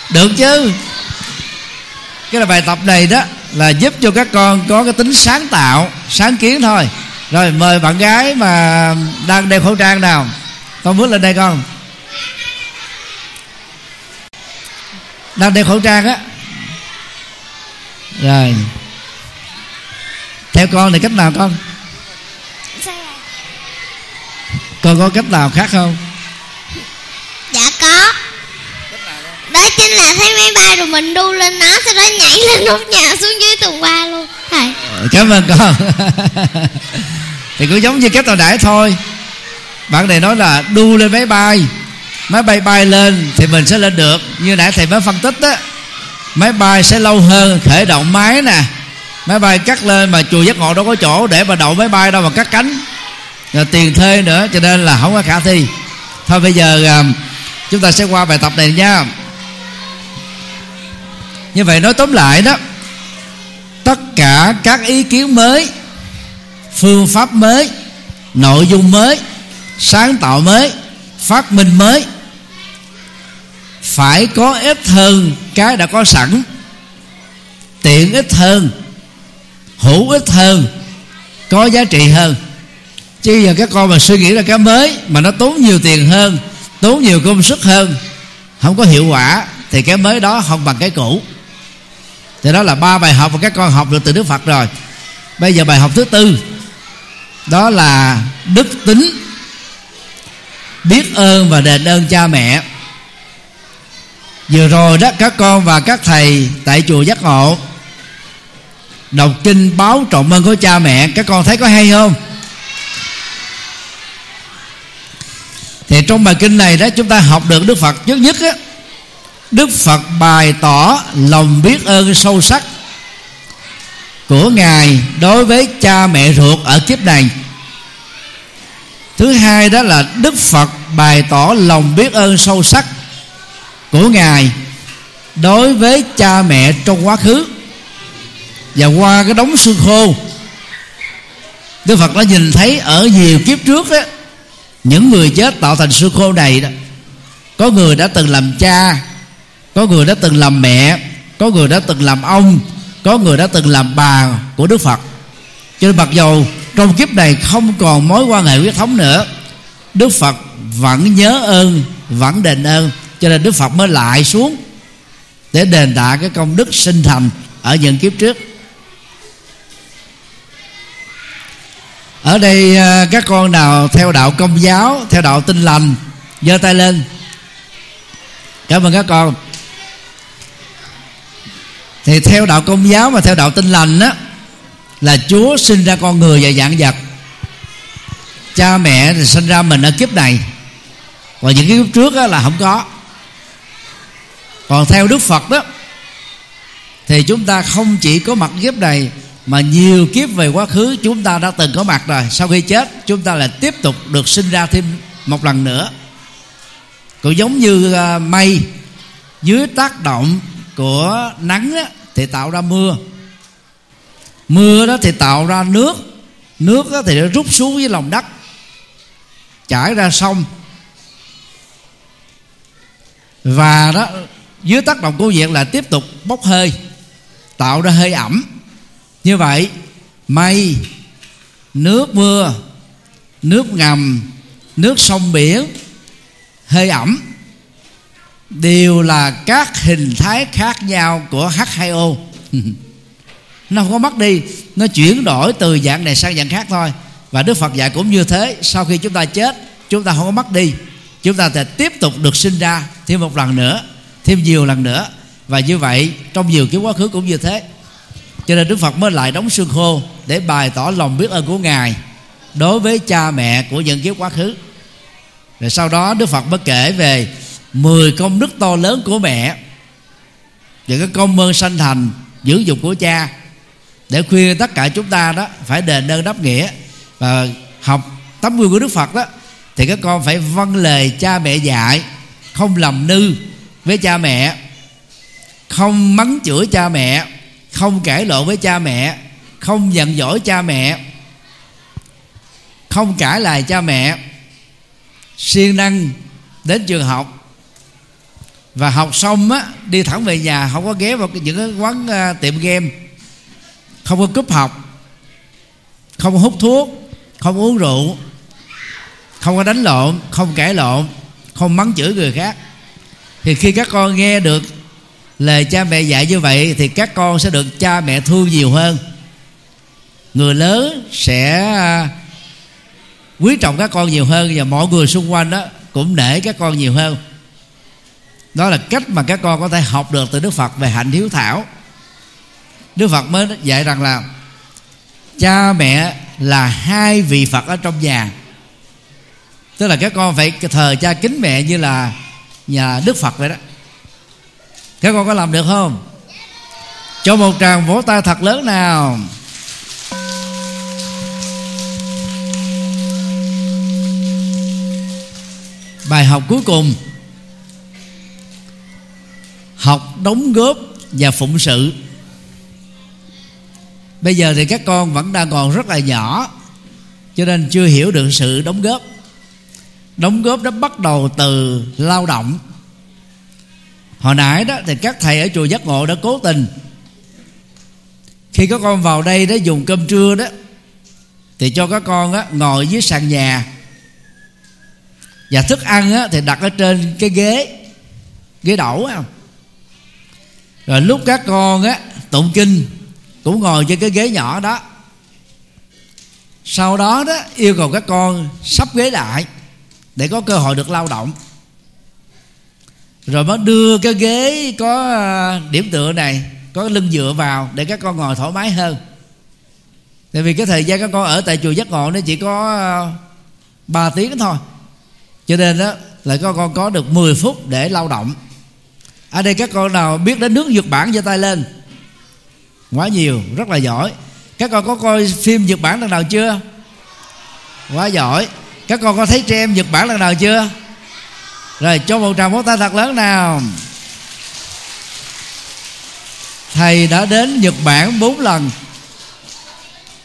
Được chứ. Cái là bài tập này đó là giúp cho các con có cái tính sáng tạo, sáng kiến thôi. Rồi mời bạn gái mà đang đeo khẩu trang nào. Con bước lên đây con. Đang đeo khẩu trang á. Rồi. Theo con thì cách nào con? Con có cách nào khác không? Dạ có. Đó chính là thấy máy bay rồi mình đu lên nó sau đó nhảy lên nóc nhà xuống dưới tầng ba luôn. Thầy. Cảm ơn con. Thì cũng giống như cách hồi nãy thôi. Bạn này nói là đu lên máy bay máy bay bay lên thì mình sẽ lên được. Như nãy thầy mới phân tích đó máy bay sẽ lâu hơn khởi động máy nè. Máy bay cắt lên mà chùa giác ngộ đâu có chỗ để mà đậu máy bay đâu mà cắt cánh. Rồi tiền thuê nữa, cho nên là không có khả thi. Thôi bây giờ à, chúng ta sẽ qua bài tập này nha. Như vậy nói tóm lại đó, tất cả các ý kiến mới, phương pháp mới, nội dung mới, sáng tạo mới, phát minh mới phải có ít hơn cái đã có sẵn. Tiện ít hơn, hữu ích hơn, có giá trị hơn. Chứ giờ các con mà suy nghĩ ra cái mới mà nó tốn nhiều tiền hơn, tốn nhiều công sức hơn, không có hiệu quả, thì cái mới đó không bằng cái cũ. Thì đó là ba bài học mà các con học được từ đức phật rồi. Bây giờ bài học thứ tư, đó là đức tính, biết ơn và đền ơn cha mẹ vừa rồi đó các con và các thầy tại chùa giác ngộ đọc kinh báo trọng ơn của cha mẹ, các con thấy có hay không? Thì trong bài kinh này đó chúng ta học được đức phật. Trước nhất á, đức phật bày tỏ lòng biết ơn sâu sắc của ngài đối với cha mẹ ruột ở kiếp này. Thứ hai đó là đức phật bày tỏ lòng biết ơn sâu sắc của ngài đối với cha mẹ trong quá khứ. Và qua cái đống xương khô, đức phật đã nhìn thấy ở nhiều kiếp trước đó những người chết tạo thành xương khô này đó, có người đã từng làm cha, có người đã từng làm mẹ, có người đã từng làm ông, có người đã từng làm bà của đức phật. Cho nên mặc dầu trong kiếp này không còn mối quan hệ huyết thống nữa, đức phật vẫn nhớ ơn, vẫn đền ơn cho nên đức phật mới lại xuống để đền tạ cái công đức sinh thành ở những kiếp trước. Ở đây à, các con nào theo đạo công giáo, theo đạo tinh lành, giơ tay lên. Cảm ơn các con. Thì theo đạo công giáo và theo đạo tinh lành á, là chúa sinh ra con người và dạng vật. Cha mẹ thì sinh ra mình ở kiếp này. Và những cái kiếp trước á là không có còn theo đức phật đó thì chúng ta không chỉ có mặt kiếp này mà nhiều kiếp về quá khứ chúng ta đã từng có mặt rồi. Sau khi chết chúng ta lại tiếp tục được sinh ra thêm một lần nữa. Cũng giống như à, mây dưới tác động của nắng đó, thì tạo ra mưa. Mưa đó thì tạo ra nước. Nước đó thì nó rút xuống với lòng đất chảy ra sông. Và đó dưới tác động của nhiệt là tiếp tục bốc hơi, tạo ra hơi ẩm. Như vậy, mây, nước mưa, nước ngầm, nước sông biển, hơi ẩm đều là các hình thái khác nhau của H2O nó không có mất đi, nó chuyển đổi từ dạng này sang dạng khác thôi. Và Đức Phật dạy cũng như thế, sau khi chúng ta chết, chúng ta không có mất đi. Chúng ta sẽ tiếp tục được sinh ra thêm một lần nữa thêm nhiều lần nữa. Và như vậy, trong nhiều kiếp quá khứ cũng như thế. Cho nên Đức Phật mới lại đóng xương khô để bày tỏ lòng biết ơn của ngài đối với cha mẹ của những kiếp quá khứ. Rồi sau đó Đức Phật mới kể về 10 công đức to lớn của mẹ và cái công ơn sanh thành, giữ dục của cha để khuyên tất cả chúng ta đó phải đền ơn đáp nghĩa và học tấm gương của Đức Phật đó. Thì các con phải vâng lời cha mẹ dạy, không làm nư với cha mẹ không mắng chửi cha mẹ không cãi lộn với cha mẹ không giận dỗi cha mẹ không cãi lại cha mẹ. Siêng năng đến trường học và học xong á đi thẳng về nhà không có ghé vào những cái quán uh, tiệm game không có cúp học không có hút thuốc không uống rượu không có đánh lộn không cãi lộn không mắng chửi người khác thì khi các con nghe được lời cha mẹ dạy như vậy, thì các con sẽ được cha mẹ thương nhiều hơn. Người lớn sẽ à, quý trọng các con nhiều hơn và mọi người xung quanh đó cũng để các con nhiều hơn. Đó là cách mà các con có thể học được từ đức phật về hạnh hiếu thảo. Đức phật mới dạy rằng là cha mẹ là hai vị phật ở trong nhà. Tức là các con phải thờ cha kính mẹ như là nhà đức phật vậy đó. Các con có làm được không? Cho một tràng vỗ tay thật lớn nào. Bài học cuối cùng. Học đóng góp và phụng sự. Bây giờ thì các con vẫn đang còn rất là nhỏ, cho nên chưa hiểu được sự đóng góp đóng góp đó bắt đầu từ lao động. Hồi nãy đó thì các thầy ở chùa giác ngộ đã cố tình. Khi có con vào đây đó dùng cơm trưa đó thì cho các con á, ngồi dưới sàn nhà. Và thức ăn á, thì đặt ở trên cái ghế ghế đẩu không? Rồi lúc các con á tụng kinh cũng ngồi trên cái ghế nhỏ đó. Sau đó đó yêu cầu các con sắp ghế lại để có cơ hội được lao động. Rồi mới đưa cái ghế có à, điểm tựa này, có lưng dựa vào để các con ngồi thoải mái hơn. Tại vì cái thời gian các con ở tại chùa giác ngộ nó chỉ có à, 3 tiếng thôi. Cho nên đó là các con có được 10 phút để lao động. Ở đây các con nào biết đến nước Nhật Bản giơ tay lên. Quá nhiều, rất là giỏi. Các con có coi phim Nhật Bản lần nào chưa? Quá giỏi các con có thấy trẻ em Nhật Bản lần nào chưa? Rồi, cho một tràng pháo tay thật lớn nào. Thầy đã đến Nhật Bản bốn lần.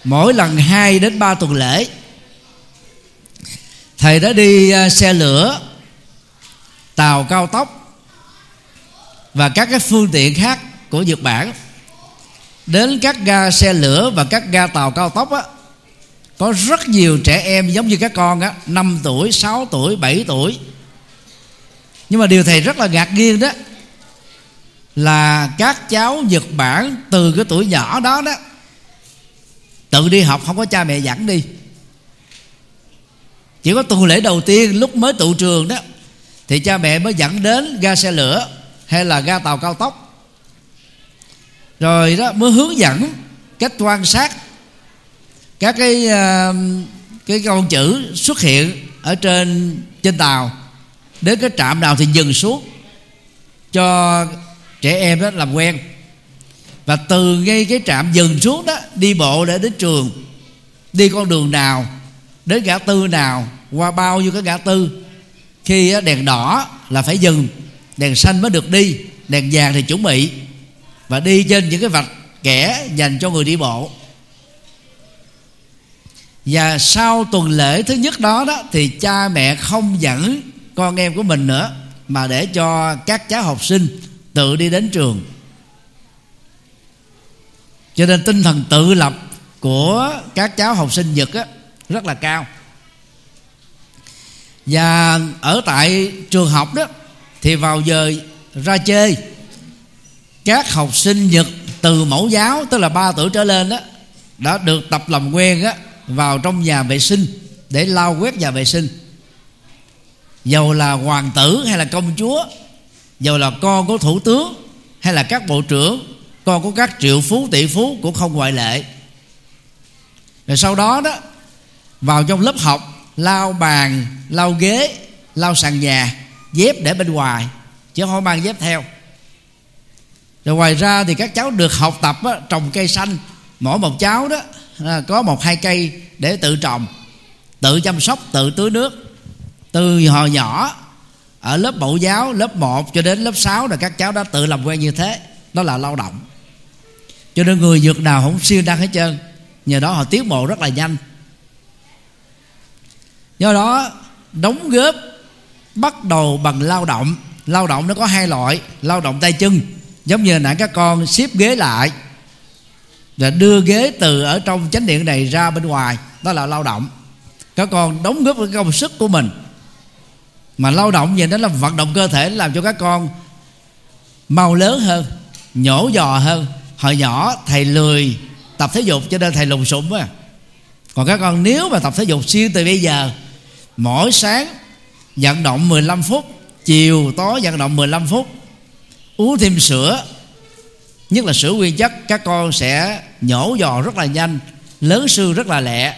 Mỗi lần 2 đến 3 tuần lễ. Thầy đã đi à, xe lửa, tàu cao tốc và các cái phương tiện khác của Nhật Bản. Đến các ga xe lửa và các ga tàu cao tốc á có rất nhiều trẻ em giống như các con á 5 tuổi 6 tuổi 7 tuổi. Nhưng mà điều thầy rất là ngạc nhiên đó là các cháu Nhật Bản từ cái tuổi nhỏ đó đó, tự đi học, không có cha mẹ dẫn đi. Chỉ có tuần lễ đầu tiên lúc mới tụ trường đó, thì cha mẹ mới dẫn đến ga xe lửa hay là ga tàu cao tốc. Rồi đó, mới hướng dẫn cách quan sát các cái ờ, cái con chữ xuất hiện ở trên trên tàu, đến cái trạm nào thì dừng xuống cho trẻ em đó làm quen. Và từ ngay cái trạm dừng xuống đó, đi bộ để đến trường, đi con đường nào, đến ngã tư nào, qua bao nhiêu cái ngã tư, khi đèn đỏ là phải dừng, đèn xanh mới được đi, đèn vàng thì chuẩn bị và đi trên những cái vạch kẻ dành cho người đi bộ và sau tuần lễ thứ nhất đó đó thì cha mẹ không dẫn con em của mình nữa mà để cho các cháu học sinh tự đi đến trường. Cho nên tinh thần tự lập của các cháu học sinh nhật á, rất là cao. Và ở tại trường học đó thì vào giờ ra chơi các học sinh nhật từ mẫu giáo tức là 3 tuổi trở lên đó đã được tập làm quen á vào trong nhà vệ sinh để lau quét nhà vệ sinh. Dầu là hoàng tử hay là công chúa dầu là con của thủ tướng hay là các bộ trưởng con của các triệu phú tỷ phú cũng không ngoại lệ. Rồi sau đó đó vào trong lớp học lau bàn lau ghế lau sàn nhà dép để bên ngoài chứ không mang dép theo. Rồi ngoài ra thì các cháu được học tập á, trồng cây xanh mỗi một cháu đó À, có một hai cây để tự trồng, tự chăm sóc, tự tưới nước. Từ hồi nhỏ, ở lớp mẫu giáo, lớp 1 cho đến lớp 6 là các cháu đã tự làm quen như thế, đó là lao động. Cho nên người dược nào không siêu năng hết trơn, nhờ đó họ tiến bộ rất là nhanh. Do đó, đóng góp bắt đầu bằng lao động. Lao động nó có hai loại, lao động tay chân, giống như nãy các con xếp ghế lại là đưa ghế từ ở trong chánh điện này ra bên ngoài. Đó là lao động. Các con đóng góp cái công sức của mình. Mà lao động vậy đó là vận động cơ thể làm cho các con mau lớn hơn, nhổ giò hơn. Hồi nhỏ thầy lười tập thể dục cho nên thầy lùng sụm á. Còn các con nếu mà tập thể dục xuyên từ bây giờ, mỗi sáng vận động 15 phút, chiều tối vận động 15 phút, uống thêm sữa nhất là sữa nguyên chất, các con sẽ nhổ giò rất là nhanh, lớn sư rất là lẹ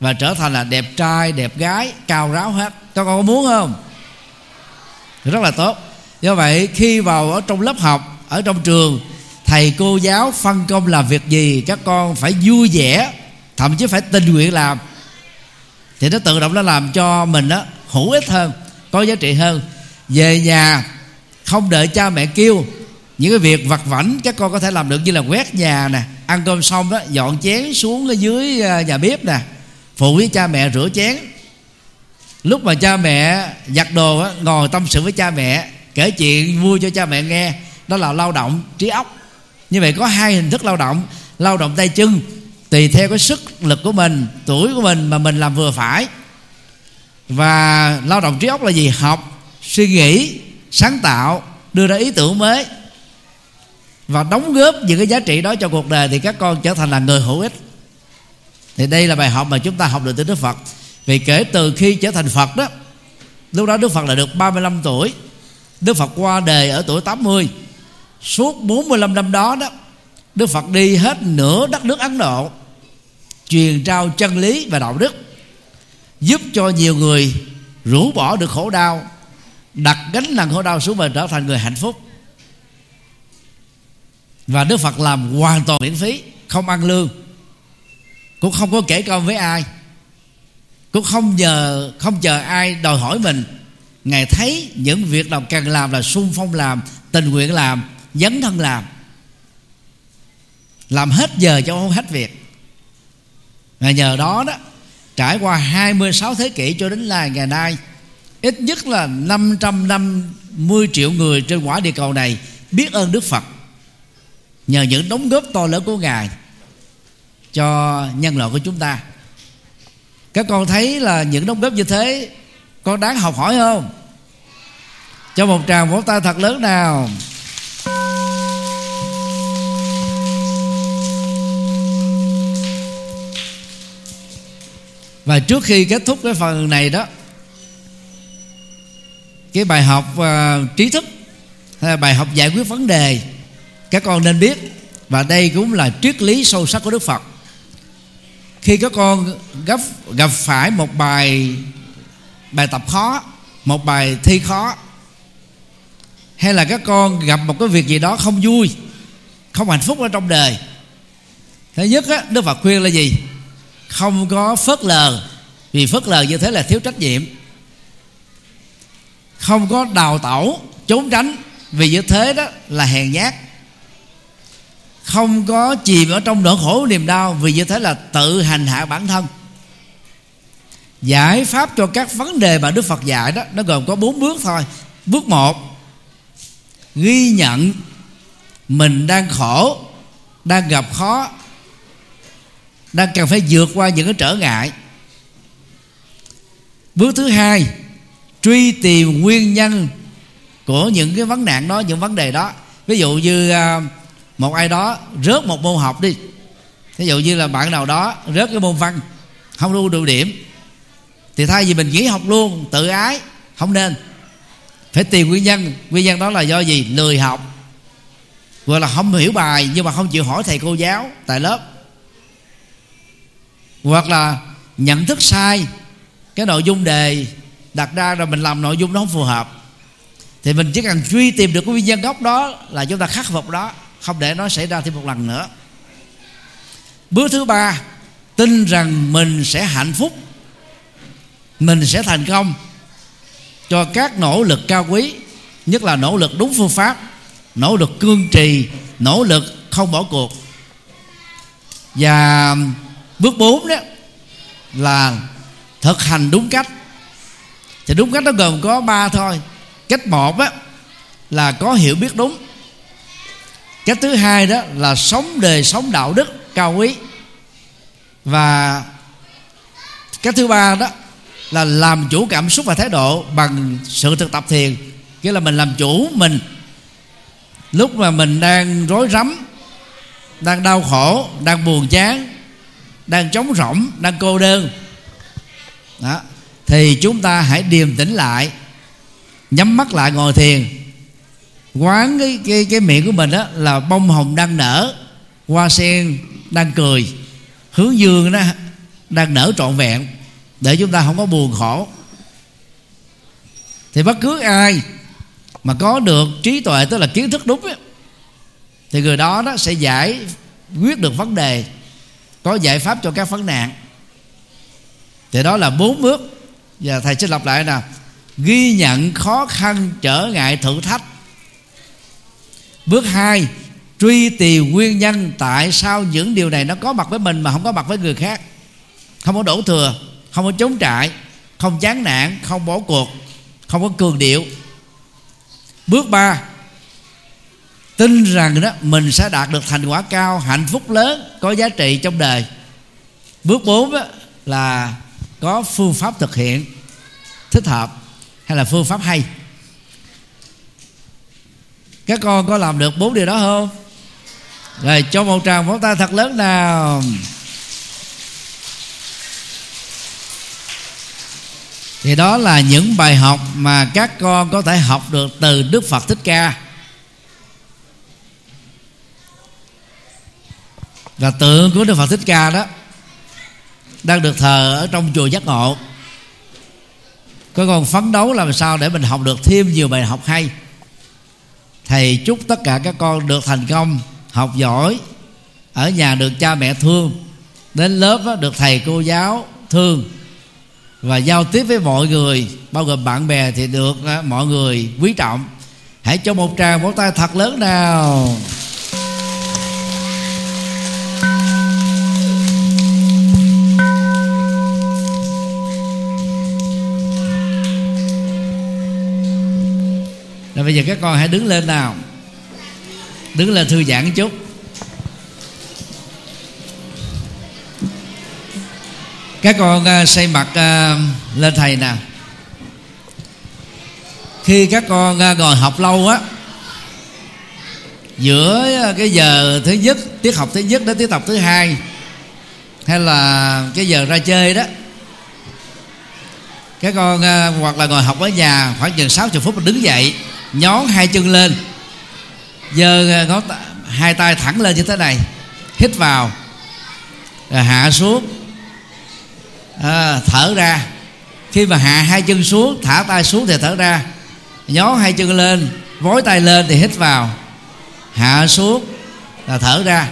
và trở thành là đẹp trai, đẹp gái, cao ráo hết. Các con có muốn không? Rất là tốt. Do vậy, khi vào ở trong lớp học, ở trong trường, thầy, cô giáo phân công làm việc gì, các con phải vui vẻ, thậm chí phải tình nguyện làm. Thì nó tự động nó làm cho mình đó hữu ích hơn, có giá trị hơn. Về nhà, không đợi cha mẹ kêu những cái việc vặt vảnh các con có thể làm được như là quét nhà nè ăn cơm xong đó dọn chén xuống ở dưới à, nhà bếp nè. Phụ với cha mẹ rửa chén. Lúc mà cha mẹ giặt đồ á, ngồi tâm sự với cha mẹ kể chuyện vui cho cha mẹ nghe đó là lao động trí óc. Như vậy có hai hình thức lao động lao động tay chân tùy theo cái sức lực của mình tuổi của mình mà mình làm vừa phải. Và lao động trí óc là gì? Học suy nghĩ sáng tạo đưa ra ý tưởng mới và đóng góp những cái giá trị đó cho cuộc đời thì các con trở thành là người hữu ích. Thì đây là bài học mà chúng ta học được từ Đức Phật. Vì kể từ khi trở thành Phật đó, lúc đó Đức Phật là được 35 tuổi. Đức Phật qua đời ở tuổi 80 suốt 45 năm đó đó, Đức Phật đi hết nửa đất nước Ấn Độ, truyền trao chân lý và đạo đức, giúp cho nhiều người rũ bỏ được khổ đau, đặt gánh nặng khổ đau xuống và trở thành người hạnh phúc và Đức Phật làm hoàn toàn miễn phí, không ăn lương. Cũng không có kể công với ai. Cũng không nhờ, không chờ ai đòi hỏi mình. Ngài thấy những việc nào cần làm là sung phong làm, tình nguyện làm, dấn thân làm. Làm hết giờ cho không hết việc. Và nhờ đó đó, trải qua 26 thế kỷ cho đến là ngày nay, ít nhất là 550 triệu người trên quả địa cầu này biết ơn Đức Phật nhờ những đóng góp to lớn của ngài cho nhân loại của chúng ta. Các con thấy là những đóng góp như thế con đáng học hỏi không? Cho một tràng vỗ tay thật lớn nào. Và trước khi kết thúc cái phần này đó cái bài học uh, trí thức hay là bài học giải quyết vấn đề các con nên biết và đây cũng là triết lý sâu sắc của đức phật. Khi các con gặp gặp phải một bài bài tập khó một bài thi khó hay là các con gặp một cái việc gì đó không vui không hạnh phúc ở trong đời thứ nhất á, đức phật khuyên là gì? Không có phớt lờ vì phớt lờ như thế là thiếu trách nhiệm. Không có đào tẩu trốn tránh vì như thế đó là hèn nhát không có chìm ở trong nỗi khổ niềm đau vì như thế là tự hành hạ bản thân. Giải pháp cho các vấn đề mà đức phật dạy đó nó gồm có bốn bước thôi. Bước một ghi nhận mình đang khổ đang gặp khó đang cần phải vượt qua những cái trở ngại. Bước thứ hai truy tìm nguyên nhân của những cái vấn nạn đó những vấn đề đó. Ví dụ như uh, một ai đó rớt một môn học đi. Ví dụ như là bạn nào đó rớt cái môn văn, không đủ đủ điểm, thì thay vì mình nghỉ học luôn, tự ái, không nên. Phải tìm nguyên nhân. Nguyên nhân đó là do gì? Lười học. Gọi là không hiểu bài, nhưng mà không chịu hỏi thầy cô giáo tại lớp. Hoặc là nhận thức sai, cái nội dung đề đặt ra rồi mình làm nội dung nó không phù hợp. Thì mình chỉ cần truy tìm được cái nguyên nhân gốc đó là chúng ta khắc phục đó không để nó xảy ra thêm một lần nữa. Bước thứ ba, tin rằng mình sẽ hạnh phúc, mình sẽ thành công cho các nỗ lực cao quý, nhất là nỗ lực đúng phương pháp, nỗ lực cương trì, nỗ lực không bỏ cuộc. Và bước 4 đó là thực hành đúng cách. Thì đúng cách nó gồm có ba thôi. Cách một á là có hiểu biết đúng cách thứ hai đó là sống đời sống đạo đức cao quý. Và cách thứ ba đó là làm chủ cảm xúc và thái độ bằng sự thực tập thiền. Nghĩa là mình làm chủ mình. Lúc mà mình đang rối rắm, đang đau khổ, đang buồn chán, đang trống rỗng, đang cô đơn, đó, thì chúng ta hãy điềm tĩnh lại, nhắm mắt lại ngồi thiền quán cái cái cái miệng của mình đó là bông hồng đang nở hoa sen đang cười. Hướng dương đó đang nở trọn vẹn để chúng ta không có buồn khổ. Thì bất cứ ai mà có được trí tuệ tức là kiến thức đúng ấy, thì người đó đó sẽ giải quyết được vấn đề có giải pháp cho các vấn nạn. Thì đó là bốn bước. Và thầy sẽ lặp lại nào ghi nhận khó khăn trở ngại thử thách bước hai, truy tìm nguyên nhân tại sao những điều này nó có mặt với mình mà không có mặt với người khác. Không có đổ thừa, không có chống trại, không chán nản, không bỏ cuộc, không có cường điệu. Bước ba, tin rằng đó, mình sẽ đạt được thành quả cao, hạnh phúc lớn, có giá trị trong đời. Bước 4 là có phương pháp thực hiện, thích hợp hay là phương pháp hay? Các con có làm được bốn điều đó không? Rồi, cho một tràng pháo tay thật lớn nào. Thì đó là những bài học mà các con có thể học được từ đức phật thích ca. Và tượng của đức phật thích ca đó, đang được thờ ở trong chùa giác ngộ. Có con phấn đấu làm sao để mình học được thêm nhiều bài học hay thầy chúc tất cả các con được thành công, học giỏi, ở nhà được cha mẹ thương, đến lớp được thầy cô giáo thương. Và giao tiếp với mọi người, bao gồm bạn bè thì được mọi người quý trọng. Hãy cho một tràng vỗ tay thật lớn nào. Rồi bây giờ các con hãy đứng lên nào. Đứng lên thư giãn chút. Các con ờ, xây mặt ờ, lên thầy nào khi các con ờ, ngồi học lâu á, giữa cái giờ thứ nhất, tiết học thứ nhất đến tiết học thứ hai, hay là cái giờ ra chơi đó, các con hoặc là ngồi học ở nhà khoảng chừng 60 phút mình đứng dậy nhón hai chân lên. Giơ à, ngón hai tay thẳng lên như thế này. Hít vào. Rồi hạ xuống. À, thở ra. Khi mà hạ hai chân xuống thả tay xuống thì thở ra. Nhón hai chân lên vối tay lên thì hít vào. Hạ xuống là thở ra.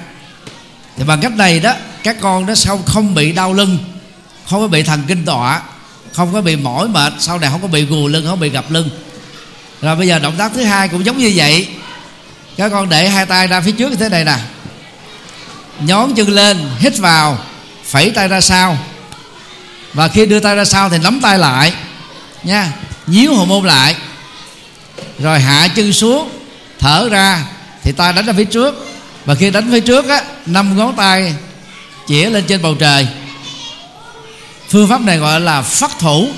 Thì bằng cách này đó các con đó sau không bị đau lưng không có bị thần kinh tọa không có bị mỏi mệt sau này không có bị gù lưng không bị gặp lưng rồi bây giờ động tác thứ hai cũng giống như vậy. Các con để hai tay ra phía trước như thế này nè. Nhón chân lên, hít vào, phẩy tay ra sau. Và khi đưa tay ra sau thì nắm tay lại, nha, nhíu hồ môn lại. Rồi hạ chân xuống, thở ra thì tay đánh ra phía trước. Và khi đánh phía trước á, năm ngón tay chĩa lên trên bầu trời. Phương pháp này gọi là phát thủ,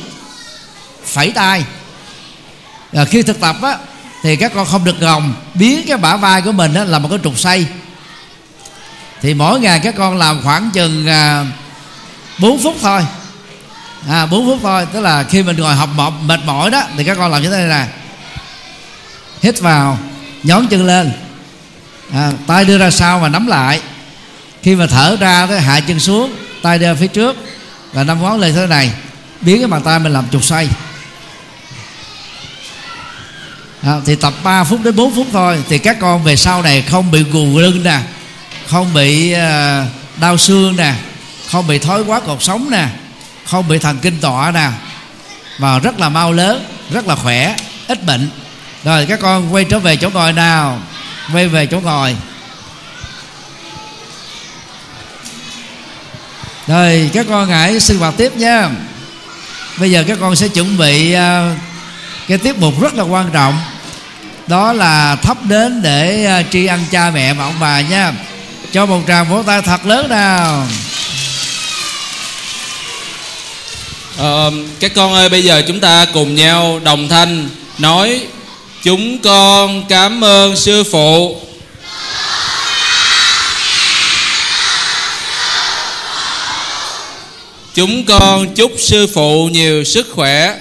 phẩy tay à, khi thực tập á thì các con không được gồng biến cái bả vai của mình á, là một cái trục xây thì mỗi ngày các con làm khoảng chừng à, 4 phút thôi. À, 4 phút thôi tức là khi mình ngồi học mệt, mệt mỏi đó thì các con làm như thế này nè. Hít vào nhón chân lên. À, tay đưa ra sau và nắm lại. Khi mà thở ra thì hạ chân xuống tay đưa phía trước và năm ngón lên thế này. Biến cái bàn tay mình làm trục xoay à, thì tập 3 phút đến 4 phút thôi. Thì các con về sau này không bị gù lưng nè không bị uh, đau xương nè không bị thói quá cột sống nè không bị thần kinh tọa nè. Và rất là mau lớn rất là khỏe ít bệnh. Rồi các con quay trở về chỗ ngồi nào. Quay về chỗ ngồi. Rồi các con hãy sinh hoạt tiếp nha. Bây giờ các con sẽ chuẩn bị uh, cái tiết mục rất là quan trọng đó là thắp đến để ờ, tri ân cha mẹ và ông bà nha. Cho một tràng vỗ tay thật lớn nào. Ờ, các con ơi bây giờ chúng ta cùng nhau đồng thanh nói chúng con cảm ơn sư phụ. Chúng con chúc sư phụ nhiều sức khỏe.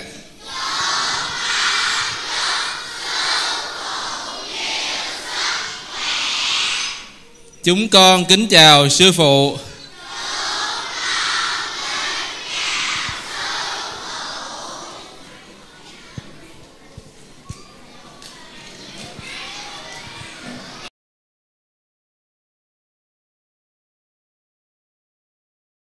Chúng con kính chào sư phụ.